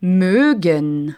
mögen.